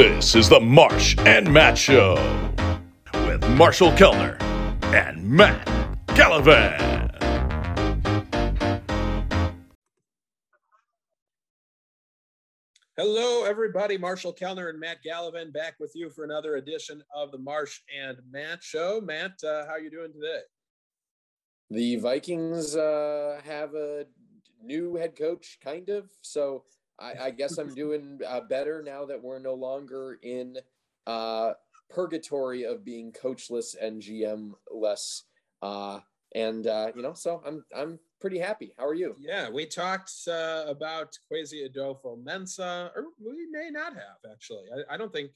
This is the Marsh and Matt Show with Marshall Kellner and Matt Gallivan. Hello, everybody. Marshall Kellner and Matt Gallivan back with you for another edition of the Marsh and Matt Show. Matt, uh, how are you doing today? The Vikings uh, have a new head coach, kind of. So I, I guess I'm doing uh, better now that we're no longer in uh, purgatory of being coachless and GM less. Uh, and uh, you know, so I'm I'm pretty happy. How are you? Yeah, we talked uh, about Kwesi Adofo-Mensah, or we may not have actually. I, I don't think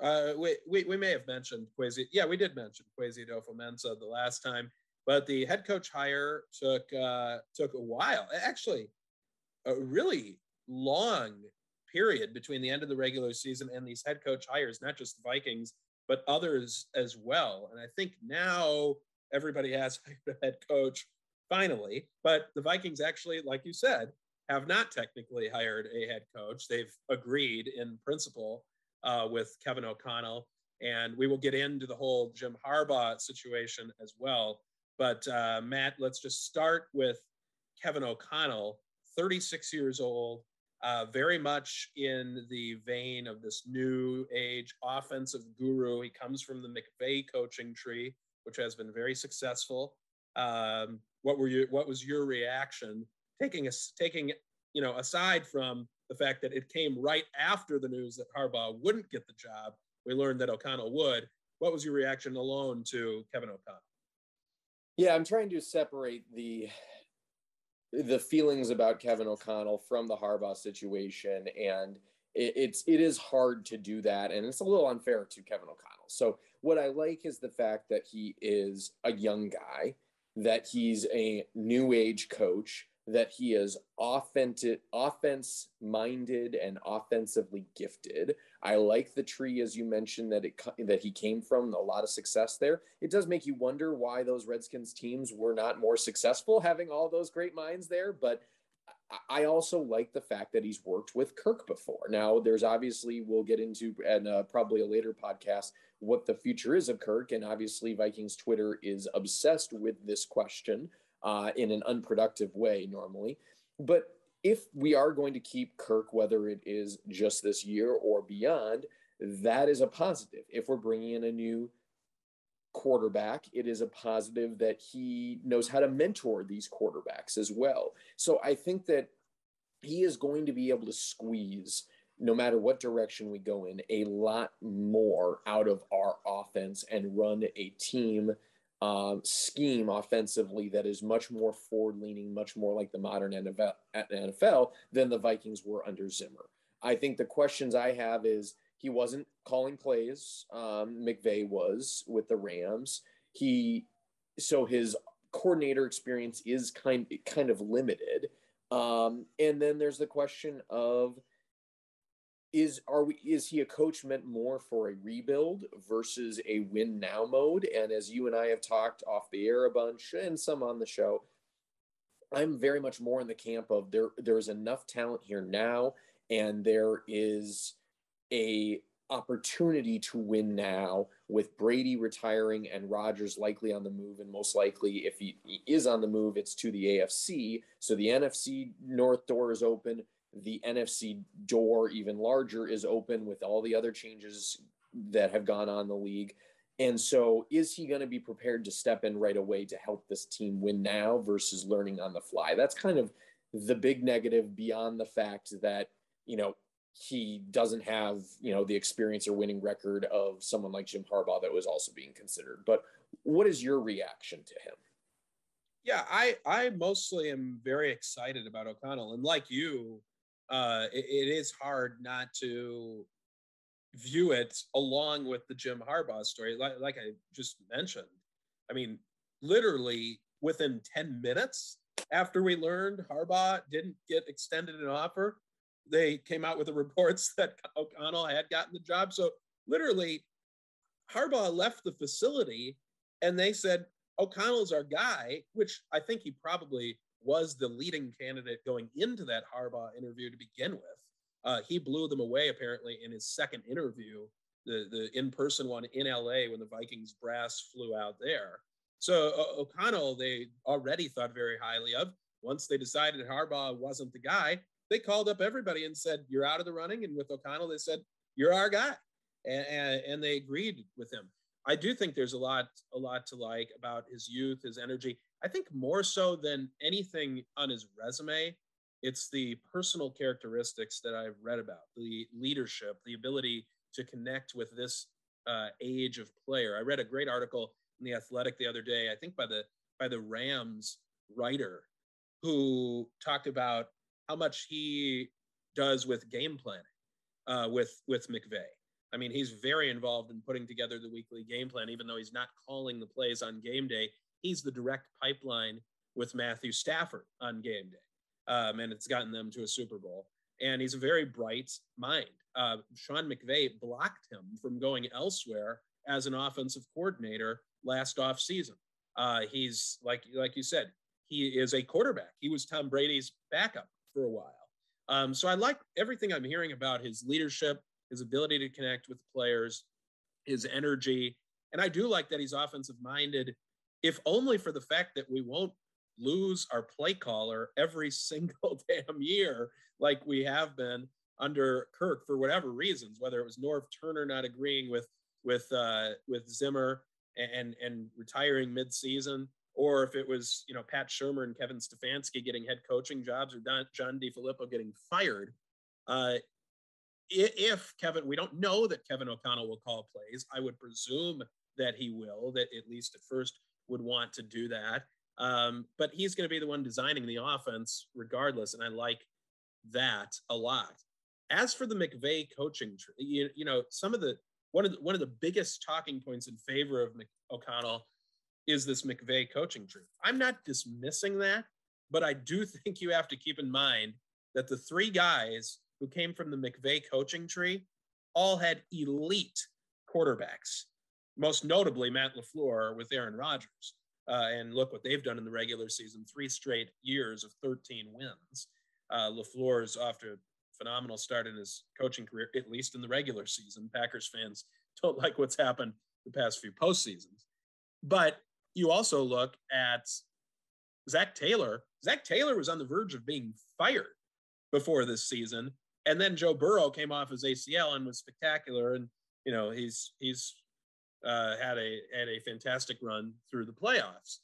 uh, we, we we may have mentioned Kwesi. Yeah, we did mention Kwesi Adofo-Mensah the last time, but the head coach hire took uh, took a while. Actually, a really long period between the end of the regular season and these head coach hires, not just the Vikings, but others as well. And I think now everybody has a head coach finally, but the Vikings actually, like you said, have not technically hired a head coach. They've agreed in principle uh, with Kevin O'Connell. And we will get into the whole Jim Harbaugh situation as well. But uh, Matt, let's just start with Kevin O'Connell, 36 years old, uh, very much in the vein of this new age offensive guru. He comes from the McVay coaching tree, which has been very successful. Um, what were you? What was your reaction? Taking us, taking you know aside from the fact that it came right after the news that Harbaugh wouldn't get the job, we learned that O'Connell would. What was your reaction alone to Kevin O'Connell? Yeah, I'm trying to separate the the feelings about Kevin O'Connell from the Harbaugh situation, and it, it's it is hard to do that, and it's a little unfair to Kevin O'Connell. So what I like is the fact that he is a young guy, that he's a new age coach, that he is offensive, offense minded and offensively gifted. I like the tree, as you mentioned, that it that he came from. A lot of success there. It does make you wonder why those Redskins teams were not more successful, having all those great minds there. But I also like the fact that he's worked with Kirk before. Now, there's obviously we'll get into and uh, probably a later podcast what the future is of Kirk, and obviously Vikings Twitter is obsessed with this question uh, in an unproductive way normally. But if we are going to keep Kirk, whether it is just this year or beyond, that is a positive. If we're bringing in a new quarterback, it is a positive that he knows how to mentor these quarterbacks as well. So I think that he is going to be able to squeeze, no matter what direction we go in, a lot more out of our offense and run a team um, scheme offensively that is much more forward leaning, much more like the modern NFL, than the Vikings were under Zimmer. I think the questions I have is he wasn't calling plays. Um, McVay was with the Rams. He so his coordinator experience is kind kind of limited. Um, and then there's the question of is are we is he a coach meant more for a rebuild versus a win now mode? And as you and i have talked off the air a bunch and some on the show i'm very much more in the camp of there there's enough talent here now and there is a opportunity to win now with Brady retiring and Rodgers likely on the move and most likely if he, he is on the move it's to the AFC so the NFC north door is open the NFC door even larger is open with all the other changes that have gone on the league. And so, is he going to be prepared to step in right away to help this team win now versus learning on the fly? That's kind of the big negative beyond the fact that, you know, he doesn't have, you know, the experience or winning record of someone like Jim Harbaugh that was also being considered. But what is your reaction to him? Yeah, I I mostly am very excited about O'Connell, and like you, uh, it, it is hard not to view it along with the Jim Harbaugh story. Like, like I just mentioned, I mean, literally within 10 minutes after we learned Harbaugh didn't get extended an offer, they came out with the reports that O'Connell had gotten the job. So literally, Harbaugh left the facility and they said, O'Connell's our guy, which I think he probably was the leading candidate going into that Harbaugh interview to begin with. Uh, he blew them away apparently in his second interview, the the in person one in LA when the Vikings brass flew out there. So uh, O'Connell, they already thought very highly of. Once they decided Harbaugh wasn't the guy, they called up everybody and said, "You're out of the running." And with O'Connell, they said, "You're our guy," and, and, and they agreed with him. I do think there's a lot, a lot to like about his youth, his energy. I think more so than anything on his resume, it's the personal characteristics that I've read about, the leadership, the ability to connect with this uh, age of player. I read a great article in the Athletic the other day, I think by the by the Rams writer, who talked about how much he does with game planning uh, with with McVay. I mean, he's very involved in putting together the weekly game plan, even though he's not calling the plays on game day. He's the direct pipeline with Matthew Stafford on game day, um, and it's gotten them to a Super Bowl. And he's a very bright mind. Uh, Sean McVay blocked him from going elsewhere as an offensive coordinator last off season. Uh, he's like like you said, he is a quarterback. He was Tom Brady's backup for a while. Um, so I like everything I'm hearing about his leadership, his ability to connect with players, his energy. And I do like that he's offensive minded, if only for the fact that we won't lose our play caller every single damn year like we have been under Kirk for whatever reasons, whether it was Norv Turner not agreeing with with uh, with Zimmer and and retiring midseason, or if it was you know Pat Shurmur and Kevin Stefanski getting head coaching jobs, or Don, John DeFilippo getting fired. Uh, if Kevin, we don't know that Kevin O'Connell will call plays. I would presume that he will, that at least at first would want to do that. Um, but he's going to be the one designing the offense regardless. And I like that a lot. As for the McVay coaching tree, you, you know, some of the one of the, one of the biggest talking points in favor of Mc, O'Connell is this McVay coaching tree. I'm not dismissing that, but I do think you have to keep in mind that the three guys who came from the McVay coaching tree all had elite quarterbacks, most notably Matt LaFleur with Aaron Rodgers. Uh, and look what they've done in the regular season three straight years of 13 wins. Uh, LaFleur is off to a phenomenal start in his coaching career, at least in the regular season. Packers fans don't like what's happened the past few postseasons. But you also look at Zac Taylor. Zac Taylor was on the verge of being fired before this season and then Joe Burrow came off his ACL and was spectacular, and you know he's he's uh, had a had a fantastic run through the playoffs.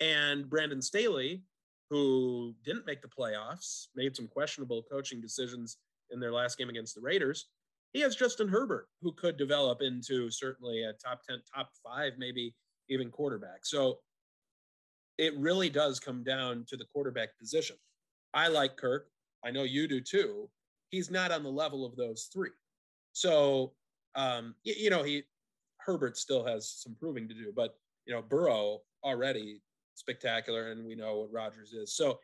And Brandon Staley, who didn't make the playoffs, made some questionable coaching decisions in their last game against the Raiders. He has Justin Herbert, who could develop into certainly a top 10, top five, maybe even quarterback. So it really does come down to the quarterback position. I like Kirk. I know you do too he's not on the level of those three. So, um, you, you know, he Herbert still has some proving to do, but you know, Burrow already spectacular, and we know what Rodgers is. So,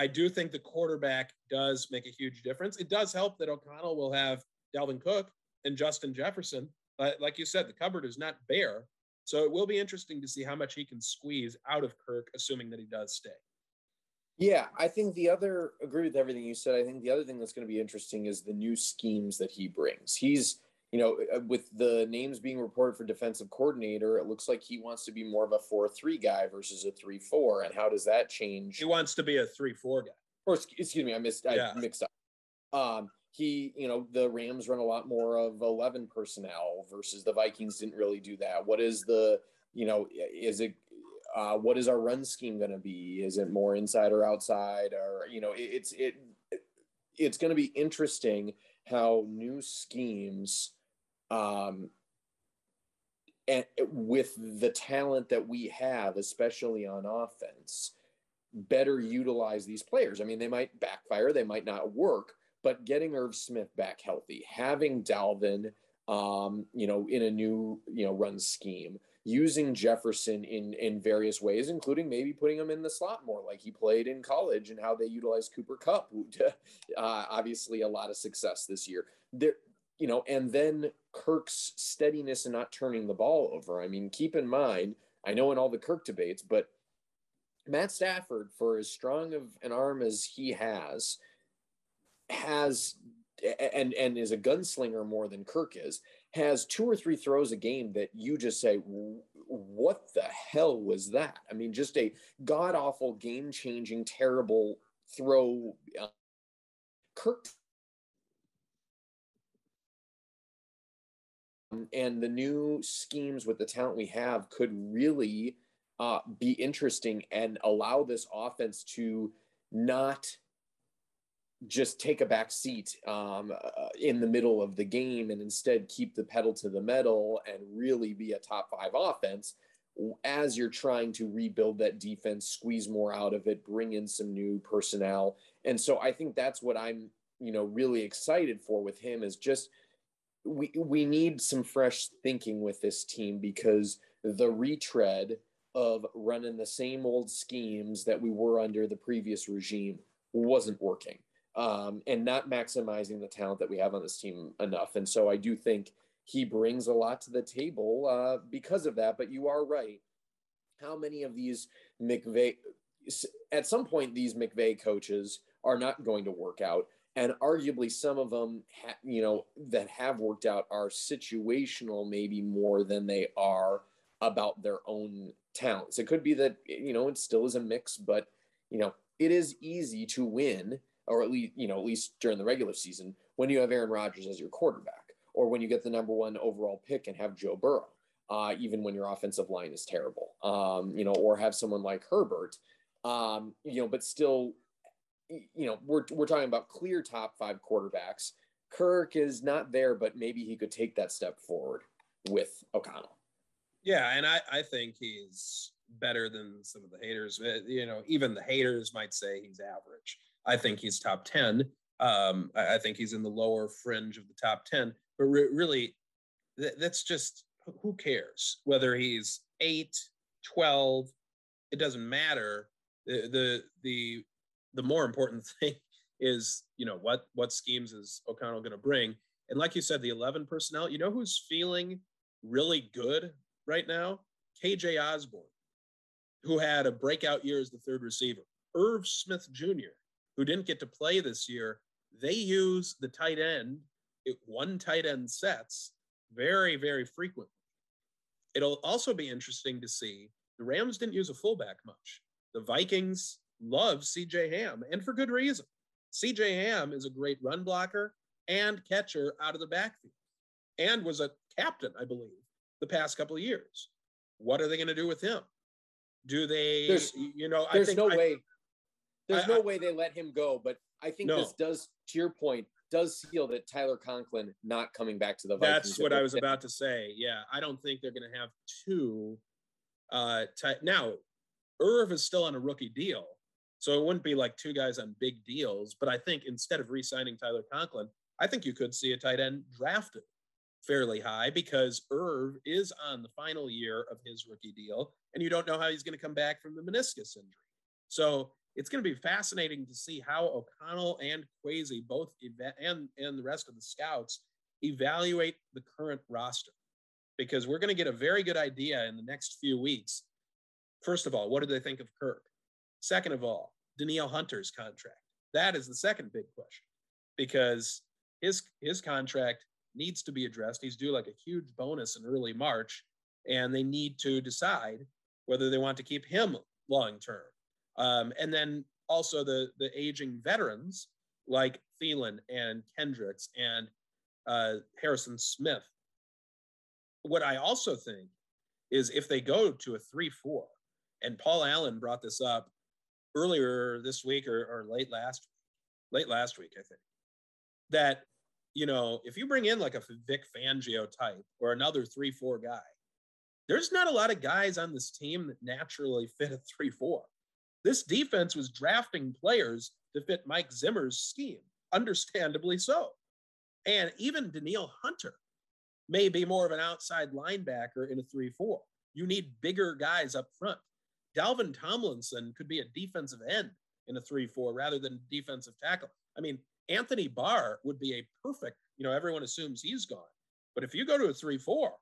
I do think the quarterback does make a huge difference. It does help that O'Connell will have Dalvin Cook and Justin Jefferson. But like you said, the cupboard is not bare. So it will be interesting to see how much he can squeeze out of Kirk, assuming that he does stay. Yeah, I think the other agree with everything you said. I think the other thing that's going to be interesting is the new schemes that he brings. He's, you know, uh, with the names being reported for defensive coordinator, it looks like he wants to be more of a four-three guy versus a three-four. And how does that change? He wants to be a three-four guy. Or excuse me, I missed. Yeah. I mixed up. Um, he, you know, the Rams run a lot more of eleven personnel versus the Vikings didn't really do that. What is the, you know, is it uh, what is our run scheme going to be? Is it more inside or outside? Or you know, it, it's it it's going to be interesting how new schemes, um, and with the talent that we have, especially on offense, better utilize these players. I mean, they might backfire, they might not work, but getting Irv Smith back healthy, having Dalvin, um, you know, in a new you know run scheme using Jefferson in in various ways, including maybe putting him in the slot more, like he played in college, and how they utilized Cooper Kupp, uh, obviously a lot of success this year. There, you know, and then Kirk's steadiness and not turning the ball over. I mean, keep in mind, I know in all the Kirk debates, but Matt Stafford, for as strong of an arm as he has, has and and is a gunslinger more than Kirk is, has two or three throws a game that you just say, "What the hell was that?" I mean, just a god awful, game changing, terrible throw. Kirk and the new schemes with the talent we have could really uh, be interesting and allow this offense to not just take a back seat um, uh, in the middle of the game and instead keep the pedal to the metal and really be a top five offense as you're trying to rebuild that defense, squeeze more out of it, bring in some new personnel. And so I think that's what I'm, you know, really excited for with him is just we we need some fresh thinking with this team because the retread of running the same old schemes that we were under the previous regime wasn't working um, and not maximizing the talent that we have on this team enough. And so I do think he brings a lot to the table uh, because of that. But you are right. How many of these McVay, at some point, these McVay coaches are not going to work out. And arguably, some of them, ha- you know, that have worked out are situational, maybe more than they are about their own talents. It could be that, you know, it still is a mix, but, you know, it is easy to win or at least you know at least during the regular season when you have Aaron Rodgers as your quarterback, or when you get the number one overall pick and have Joe Burrow, uh, even when your offensive line is terrible, um, you know, or have someone like Herbert, um, you know, but still, you know, we're we're talking about clear top five quarterbacks. Kirk is not there, but maybe he could take that step forward with O'Connell. Yeah, and I I think he's better than some of the haters. Uh, you know, even the haters might say he's average. I think he's top 10. Um, I, I, think he's in the lower fringe of the top 10. But re- really, th- that's just who cares whether he's 8, 12, it doesn't matter. The, the, the, the more important thing is, you know, what, what schemes is O'Connell going to bring? And like you said, the 11 personnel, you know who's feeling really good right now? KJ Osborn, who had a breakout year as the third receiver. Irv Smith Jr., who didn't get to play this year, they use the tight end, it, one tight end sets very, very frequently. It'll also be interesting to see the Rams didn't use a fullback much. The Vikings love CJ Ham, and for good reason. CJ Ham is a great run blocker and catcher out of the backfield, and was a captain, I believe, the past couple of years. What are they going to do with him? Do they, there's, you know, there's I think no I, way. There's I, no I, way they let him go, but I think no. this does, to your point, does seal that Tyler Conklin not coming back to the Vikings. That's what I was about to say. Yeah, I don't think they're going to have two. Uh, ty- now, Irv is still on a rookie deal, so it wouldn't be like two guys on big deals. But I think instead of re-signing Tyler Conklin, I think you could see a tight end drafted fairly high because Irv is on the final year of his rookie deal, and you don't know how he's going to come back from the meniscus injury. So it's going to be fascinating to see how O'Connell and Kwesi both and and the rest of the scouts evaluate the current roster because we're going to get a very good idea in the next few weeks. First of all, what do they think of Kirk? Second of all, Danielle Hunter's contract. That is the second big question because his his contract needs to be addressed. He's due like a huge bonus in early March, and they need to decide whether they want to keep him long term. Um, and then also the the aging veterans like Thielen and Kendricks and uh, Harrison Smith. What I also think is if they go to a three-four, and Paul Allen brought this up earlier this week or, or late last late last week, I think, that you know if you bring in like a Vic Fangio type or another three-four guy, there's not a lot of guys on this team that naturally fit a three-four. This defense was drafting players to fit Mike Zimmer's scheme, understandably so. And even Danielle Hunter may be more of an outside linebacker in a 3 4. You need bigger guys up front. Dalvin Tomlinson could be a defensive end in a 3 4 rather than defensive tackle. I mean, Anthony Barr would be a perfect, you know, everyone assumes he's gone. But if you go to a 3 4,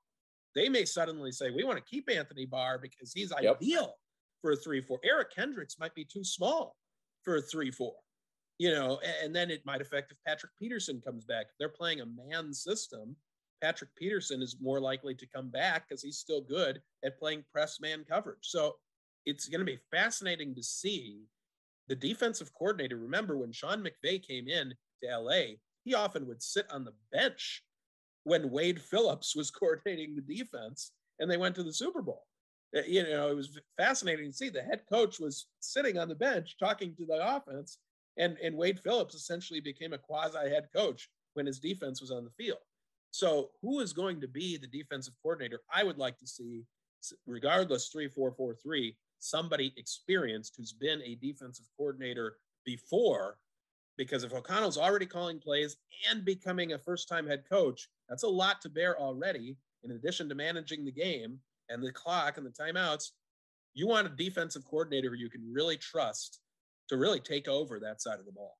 they may suddenly say, we want to keep Anthony Barr because he's yep. ideal for a three four. Eric Kendricks might be too small for a three four. you know, and then it might affect if Patrick Peterson comes back. If they're playing a man system, Patrick Peterson is more likely to come back because he's still good at playing press man coverage. So it's going to be fascinating to see the defensive coordinator. Remember when Sean McVay came in to LA, he often would sit on the bench when Wade Phillips was coordinating the defense and they went to the Super Bowl. Uh, you know, it was fascinating to see the head coach was sitting on the bench talking to the offense, and, and Wade Phillips essentially became a quasi head coach when his defense was on the field. So, who is going to be the defensive coordinator? I would like to see, regardless, 3 4 4 3, somebody experienced who's been a defensive coordinator before. Because if O'Connell's already calling plays and becoming a first time head coach, that's a lot to bear already, in addition to managing the game and the clock and the timeouts. You want a defensive coordinator who you can really trust to really take over that side of the ball.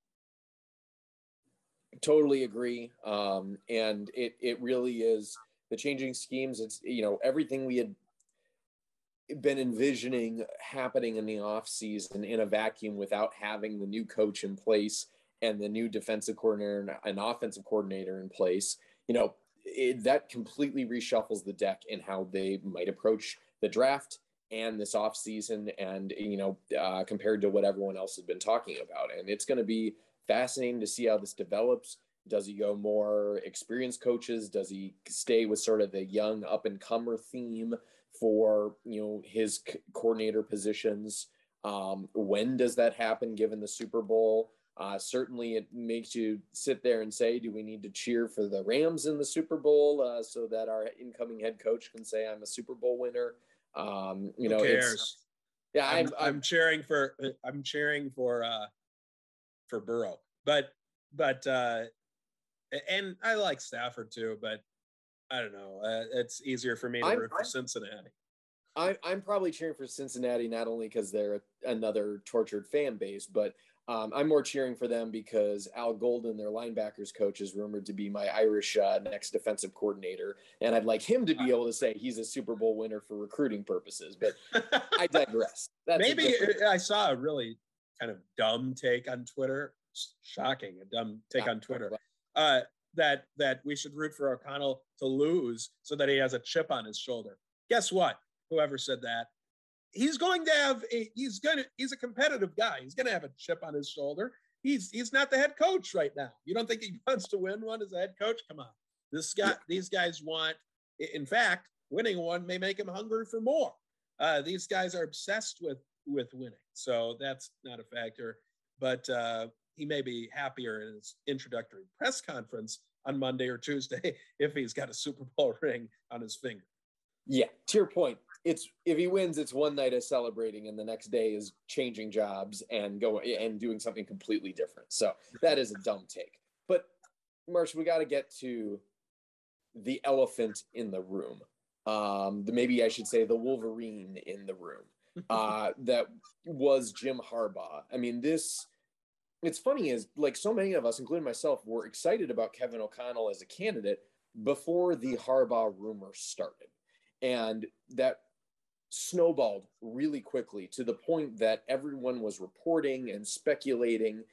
Totally agree. Um, and it it really is the changing schemes. It's you know everything we had been envisioning happening in the off season in a vacuum without having the new coach in place and the new defensive coordinator and offensive coordinator in place. You know it, that completely reshuffles the deck in how they might approach the draft and this off season and you know uh, compared to what everyone else has been talking about. And it's going to be fascinating to see how this develops. Does he go more experienced coaches? Does he stay with sort of the young up and comer theme for you know his c- coordinator positions um, when does that happen given the super bowl uh, certainly, it makes you sit there and say, "Do we need to cheer for the Rams in the Super Bowl uh, so that our incoming head coach can say I'm a Super Bowl winner?" Um, you know, Who cares? yeah, I'm, I'm, I'm, I'm, cheering for I'm cheering for uh for Burrow, but but uh and I like Stafford too, but I don't know. Uh, it's easier for me to I'm- root for I'm- Cincinnati. I'm, I'm probably cheering for Cincinnati not only because they're another tortured fan base, but um, I'm more cheering for them because Al Golden, their linebackers coach, is rumored to be my Irish uh, next defensive coordinator, and I'd like him to be able to say he's a Super Bowl winner for recruiting purposes. But I digress. That's Maybe I saw a really kind of dumb take on Twitter. Shocking, a dumb take on Twitter. Uh, that that we should root for O'Connell to lose so that he has a chip on his shoulder. Guess what? Whoever said that, he's going to have a he's gonna he's a competitive guy. He's gonna have a chip on his shoulder. He's he's not the head coach right now. You don't think he wants to win one as a head coach? Come on. This guy, these guys want, in fact, winning one may make him hungry for more. Uh, these guys are obsessed with with winning, so that's not a factor. But uh, he may be happier in his introductory press conference on Monday or Tuesday if he's got a Super Bowl ring on his finger. Yeah, to your point, it's if he wins, it's one night of celebrating, and the next day is changing jobs and going and doing something completely different. So that is a dumb take. But Marsh, we got to get to the elephant in the room. Um, the, maybe I should say the Wolverine in the room. Uh, that was Jim Harbaugh. I mean, this. It's funny is like so many of us, including myself, were excited about Kevin O'Connell as a candidate before the Harbaugh rumor started. And that snowballed really quickly to the point that everyone was reporting and speculating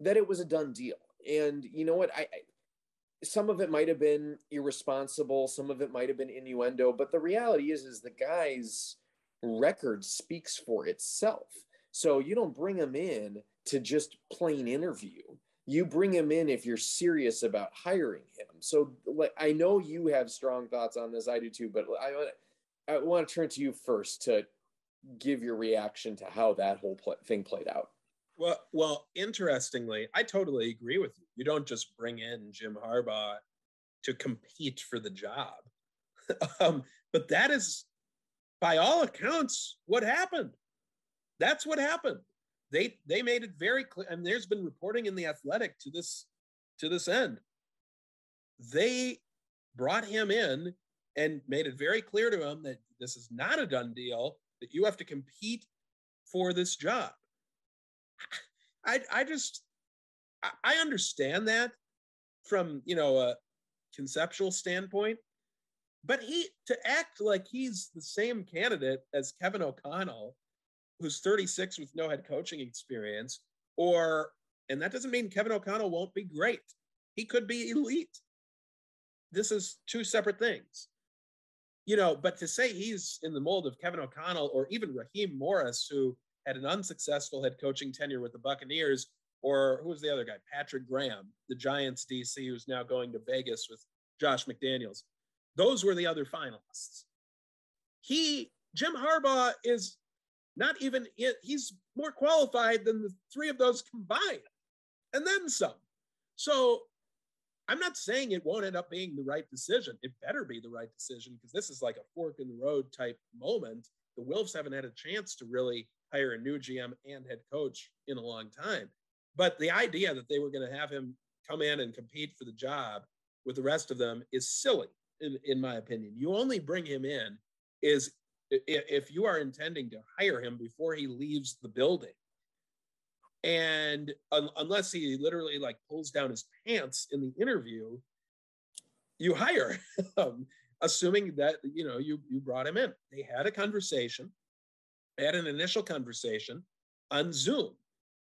that it was a done deal. And you know what? I, I some of it might have been irresponsible some of it might have been innuendo but the reality is is the guy's record speaks for itself. So you don't bring him in to just plain interview you bring him in if you're serious about hiring him. So like I know you have strong thoughts on this, I do too, but I want I want to turn to you first to give your reaction to how that whole thing played out. Well, well, interestingly, I totally agree with you. You don't just bring in Jim Harbaugh to compete for the job. um, but that is, by all accounts, what happened. That's what happened. They they made it very clear, and there's been reporting in the Athletic to this to this end. They brought him in and made it very clear to him that this is not a done deal. That you have to compete for this job. I I just I- understand that from you know a conceptual standpoint, but he to act like he's the same candidate as Kevin O'Connell, who's 36 with no head coaching experience, or And that doesn't mean Kevin O'Connell won't be great. He could be elite. This is two separate things. You know, but to say he's in the mold of Kevin O'Connell or even Raheem Morris, who had an unsuccessful head coaching tenure with the Buccaneers, or who was the other guy? Patrick Graham, the Giants DC, who's now going to Vegas with Josh McDaniels. Those were the other finalists. He, Jim Harbaugh, is not even, he's more qualified than the three of those combined, and then some. So I'm not saying it won't end up being the right decision. It better be the right decision because this is like a fork in the road type moment. The Wolves haven't had a chance to really hire a new GM and head coach in a long time. But the idea that they were going to have him come in and compete for the job with the rest of them is silly, in, in my opinion. You only bring him in is if you are intending to hire him before he leaves the building and un- unless he literally like pulls down his pants in the interview you hire him assuming that you know you you brought him in. They had a conversation. Had an initial conversation on zoom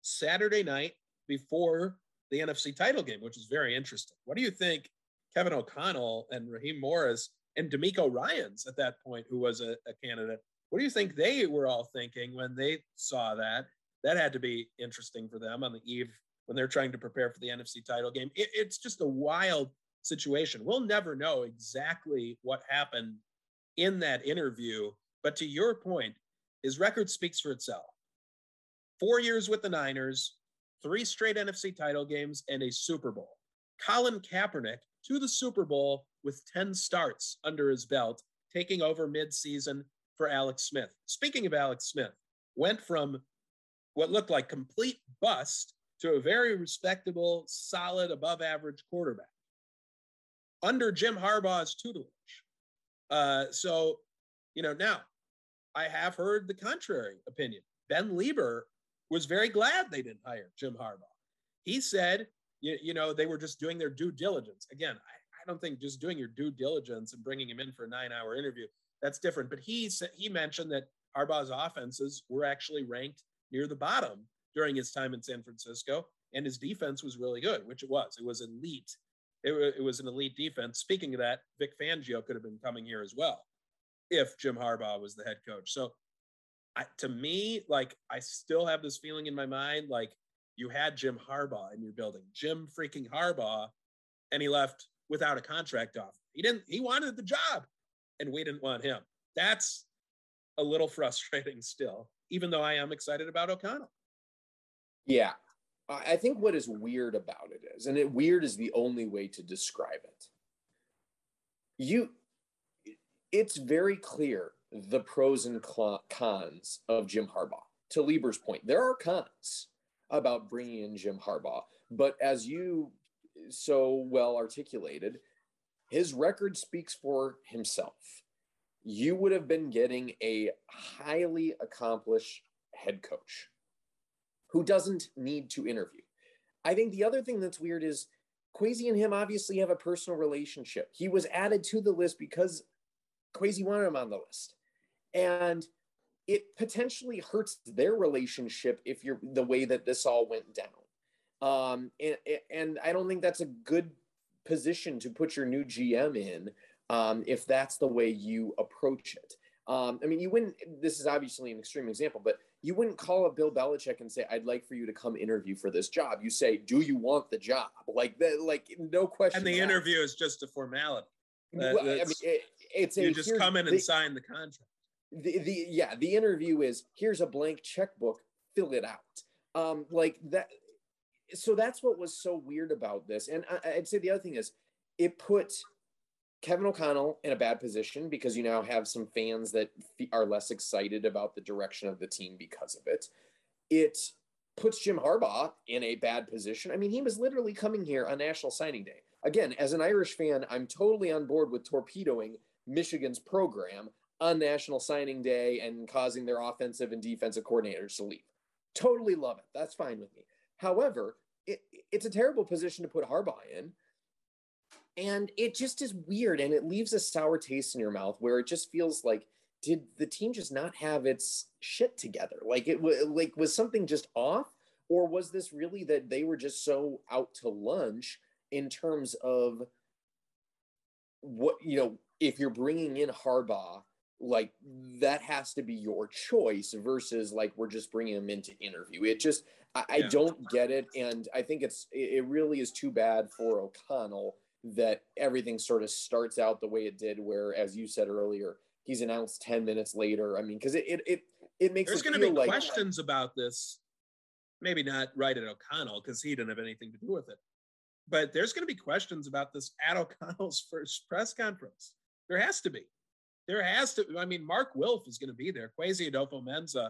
saturday night before the nfc title game which is very interesting. What do you think kevin o'connell and raheem morris and DeMeco Ryans at that point, who was a, a, candidate. What do you think they were all thinking when they saw that? that had to be interesting for them on the eve when they're trying to prepare for the NFC title game. It, it's just a wild situation. We'll never know exactly what happened in that interview. But to your point, his record speaks for itself. Four years with the Niners, three straight NFC title games, and a Super Bowl. Colin Kaepernick to the Super Bowl with 10 starts under his belt, taking over midseason for Alex Smith. Speaking of Alex Smith, went from what looked like complete bust to a very respectable, solid, above average quarterback under Jim Harbaugh's tutelage. Uh, so, you know, now I have heard the contrary opinion. Ben Leber was very glad they didn't hire Jim Harbaugh. He said, you, you know, they were just doing their due diligence. Again, I, I don't think just doing your due diligence and bringing him in for a nine hour interview, that's different. But he said, he mentioned that Harbaugh's offenses were actually ranked near the bottom during his time in San Francisco, and his defense was really good, which it was. It was elite. It, it was an elite defense. Speaking of that, Vic Fangio could have been coming here as well if Jim Harbaugh was the head coach. So, I, to me, like I still have this feeling in my mind, like you had Jim Harbaugh in your building, Jim freaking Harbaugh, and he left without a contract offer. He didn't. He wanted the job, and we didn't want him. That's a little frustrating still even though I am excited about O'Connell. Yeah. I think what is weird about it is, and it weird is the only way to describe it. You, it's very clear the pros and cons of Jim Harbaugh. To Leber's point, there are cons about bringing in Jim Harbaugh, but as you so well articulated, his record speaks for himself you would have been getting a highly accomplished head coach who doesn't need to interview. I think the other thing that's weird is Kwesi and him obviously have a personal relationship. He was added to the list because Kwesi wanted him on the list. And it potentially hurts their relationship if you're the way that this all went down. Um, and, and I don't think that's a good position to put your new GM in um, if that's the way you approach it. Um, I mean, you wouldn't, this is obviously an extreme example, but you wouldn't call up Bill Belichick and say, I'd like for you to come interview for this job. You say, Do you want the job? Like, that, like no question. And the interview is just a formality. well, I mean, it, it's you a, just come in and the, sign the contract. The, the yeah, the interview is here's a blank checkbook, fill it out. Um, like that. So that's what was so weird about this. And I, I'd say the other thing is, it put Kevin O'Connell in a bad position because you now have some fans that are less excited about the direction of the team because of it. It puts Jim Harbaugh in a bad position. I mean, he was literally coming here on National Signing Day. Again, as an Irish fan, I'm totally on board with torpedoing Michigan's program on National Signing Day and causing their offensive and defensive coordinators to leave. Totally love it. That's fine with me. However, it, it's a terrible position to put Harbaugh in and it just is weird and it leaves a sour taste in your mouth where it just feels like did the team just not have its shit together like it was like was something just off or was this really that they were just so out to lunch in terms of what you know if you're bringing in Harbaugh like that has to be your choice versus like we're just bringing him in to interview. It just i, I don't get it and i think it's it really is too bad for o'connell that everything sort of starts out the way it did where as you said earlier he's announced 10 minutes later. I mean because it, it it it makes there's going to be like, questions about this maybe not right at o'connell because he didn't have anything to do with it but there's going to be questions about this at o'connell's first press conference. There has to be there has to, I mean, Mark Wilf is going to be there. Kwesi Adofo-Mensah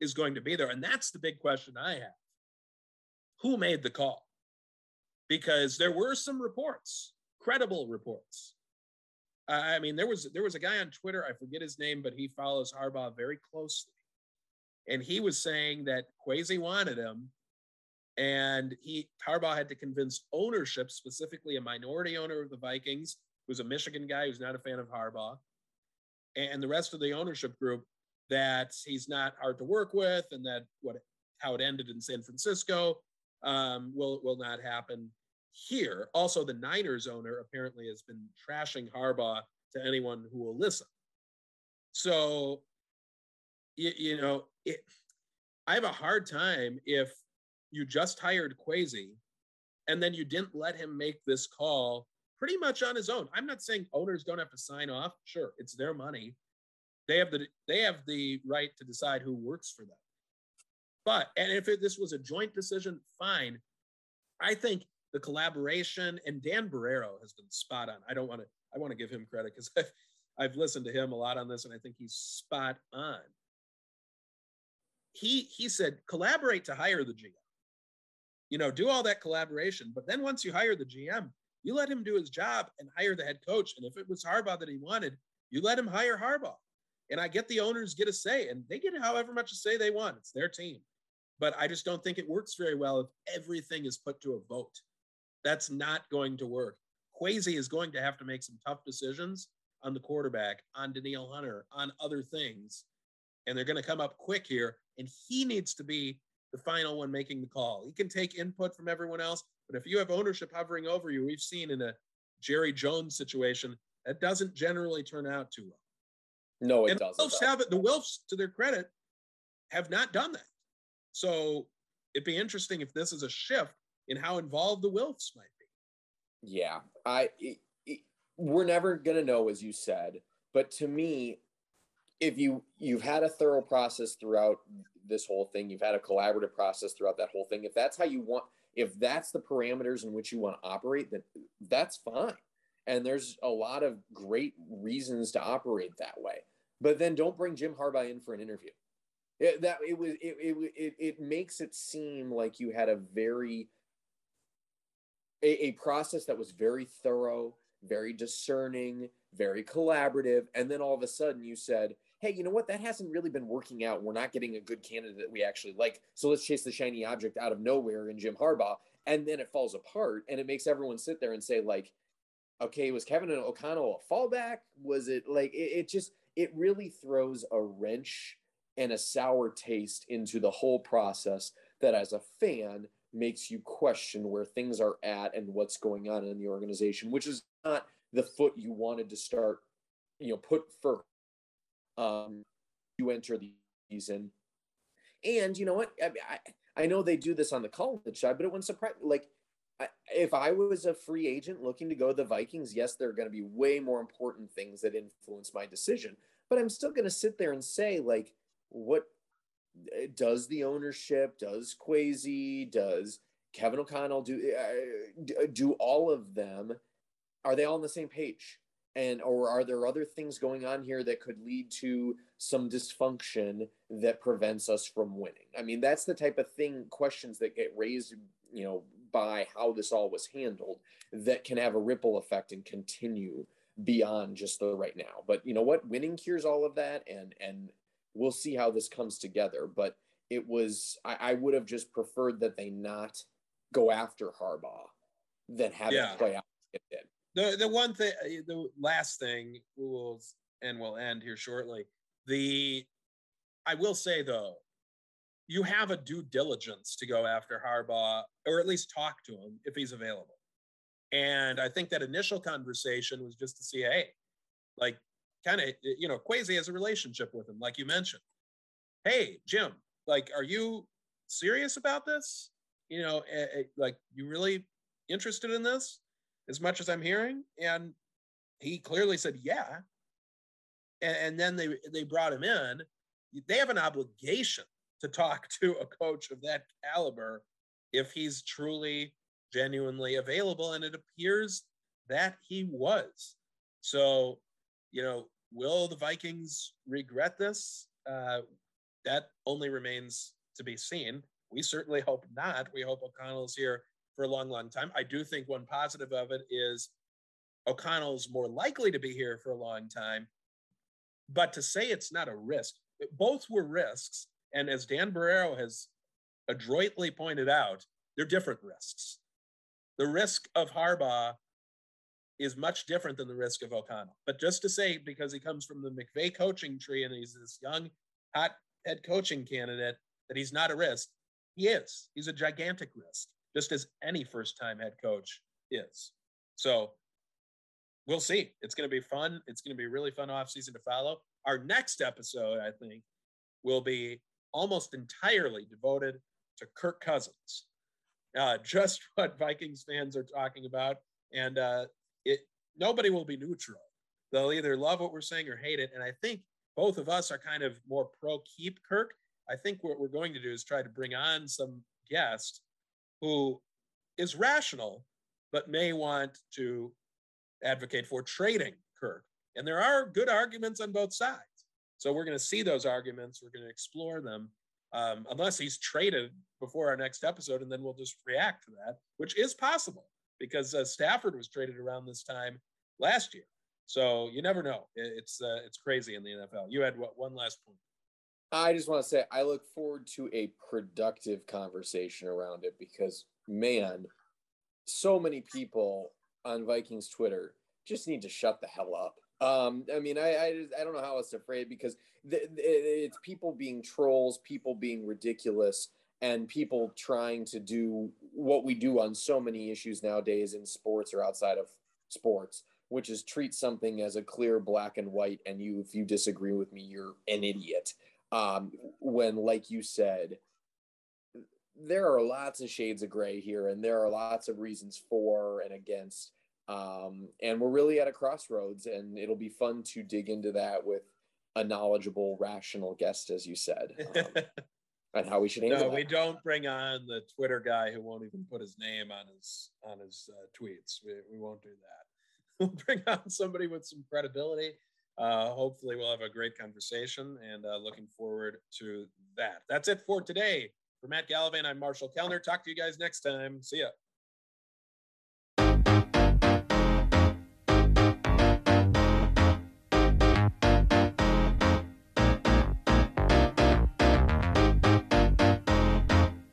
is going to be there. And that's the big question I have. Who made the call? Because there were some reports, credible reports. I mean, there was there was a guy on Twitter, I forget his name, but he follows Harbaugh very closely. And he was saying that Kwesi wanted him. And he Harbaugh had to convince ownership, specifically a minority owner of the Vikings, who's a Michigan guy who's not a fan of Harbaugh, and the rest of the ownership group that he's not hard to work with and that what how it ended in San Francisco um, will will not happen here. Also, the Niners owner apparently has been trashing Harbaugh to anyone who will listen. So, you, you know, it, I have a hard time if you just hired Kwesi and then you didn't let him make this call pretty much on his own. I'm not saying owners don't have to sign off. Sure, it's their money. They have the they have the right to decide who works for them. But and if it, this was a joint decision, fine. I think the collaboration and Dan Barreiro has been spot on. I don't want to I want to give him credit because I've I've listened to him a lot on this, and I think he's spot on. He he said collaborate to hire the GM. You know, do all that collaboration, but then once you hire the GM, you let him do his job and hire the head coach. And if it was Harbaugh that he wanted, you let him hire Harbaugh. And I get the owners get a say, and they get however much a say they want. It's their team. But I just don't think it works very well if everything is put to a vote. That's not going to work. Kwesi is going to have to make some tough decisions on the quarterback, on Danielle Hunter, on other things. And they're going to come up quick here. And he needs to be the final one making the call. He can take input from everyone else, but if you have ownership hovering over you, we've seen in a Jerry Jones situation, that doesn't generally turn out too well. No, it and doesn't. The Wilfs, have the Wilfs, to their credit, have not done that. So it'd be interesting if this is a shift in how involved the Wilfs might be. Yeah, I it, it, we're never gonna know, as you said. But to me, if you you've had a thorough process throughout this whole thing, you've had a collaborative process throughout that whole thing. If that's how you want, if that's the parameters in which you want to operate, then that's fine. And there's a lot of great reasons to operate that way. But then don't bring Jim Harbaugh in for an interview. It, that it was it, it, it, it makes it seem like you had a very a, a process that was very thorough, very discerning, very collaborative, and then all of a sudden you said, hey, you know what? That hasn't really been working out. We're not getting a good candidate that we actually like. So let's chase the shiny object out of nowhere in Jim Harbaugh. And then it falls apart and it makes everyone sit there and say, like, okay, was Kevin O'Connell a fallback? Was it like, it, it just, it really throws a wrench and a sour taste into the whole process that as a fan makes you question where things are at and what's going on in the organization, which is not the foot you wanted to start, you know, put for um, you enter the season. And you know what? I, I, I know they do this on the college side, but it wouldn't surprise like I, if I was a free agent looking to go to the Vikings, yes, there are going to be way more important things that influence my decision. But I'm still going to sit there and say, like, what does the ownership, does Kwesi, does Kevin O'Connell do? Uh, do all of them? Are they all on the same page? And or are there other things going on here that could lead to some dysfunction that prevents us from winning? I mean that's the type of thing questions that get raised you know by how this all was handled that can have a ripple effect and continue beyond just the right now. But you know what? Winning cures all of that and and we'll see how this comes together. But it was i, I would have just preferred that they not go after harbaugh than have yeah. it play out it did the the one thing uh, the last thing we will and we'll end here shortly the i will say though you have a due diligence to go after Harbaugh, or at least talk to him if he's available. And I think that initial conversation was just to see, hey, like, kind of, you know, Kwesi has a relationship with him, like you mentioned. Hey, Jim, like, are you serious about this? You know, like, you really interested in this as much as I'm hearing? And he clearly said, yeah. And, and then they they brought him in. They have an obligation to talk to a coach of that caliber if he's truly genuinely available and it appears that he was so you know will the vikings regret this uh, that only remains to be seen we certainly hope not we hope o'connell's here for a long long time i do think one positive of it is o'connell's more likely to be here for a long time but to say it's not a risk both were risks and as Dan Barreiro has adroitly pointed out, they're different risks. The risk of Harbaugh is much different than the risk of O'Connell. But just to say, because he comes from the McVay coaching tree and he's this young, hot head coaching candidate, that he's not a risk. He is. He's a gigantic risk, just as any first time head coach is. So we'll see. It's going to be fun. It's going to be really fun offseason to follow. Our next episode, I think, will be almost entirely devoted to Kirk Cousins. Uh, just what Vikings fans are talking about, and uh, it nobody will be neutral. They'll either love what we're saying or hate it. And I think both of us are kind of more pro keep Kirk. I think what we're going to do is try to bring on some guest who is rational, but may want to advocate for trading Kirk. And there are good arguments on both sides. So we're going to see those arguments. We're going to explore them, um, unless he's traded before our next episode, and then we'll just react to that, which is possible because uh, Stafford was traded around this time last year. So you never know. It's uh, it's crazy in the NFL. You had what one last point? I just want to say I look forward to a productive conversation around it because man, so many people on Vikings Twitter just need to shut the hell up. Um, I mean, I, I, just, I don't know how else to phrase it because it's people being trolls, people being ridiculous, and people trying to do what we do on so many issues nowadays in sports or outside of sports, which is treat something as a clear black and white. And you, if you disagree with me, you're an idiot. Um, when, like you said, there are lots of shades of gray here, and there are lots of reasons for and against um, and we're really at a crossroads, and it'll be fun to dig into that with a knowledgeable, rational guest, as you said, um, and how we should handle. No, that. we don't bring on the Twitter guy who won't even put his name on his on his uh, tweets. We, we won't do that. We'll bring on somebody with some credibility. Uh, hopefully, we'll have a great conversation, and uh, looking forward to that. That's it for today. For Matt Gallivan, I'm Marshall Kellner. Talk to you guys next time. See ya.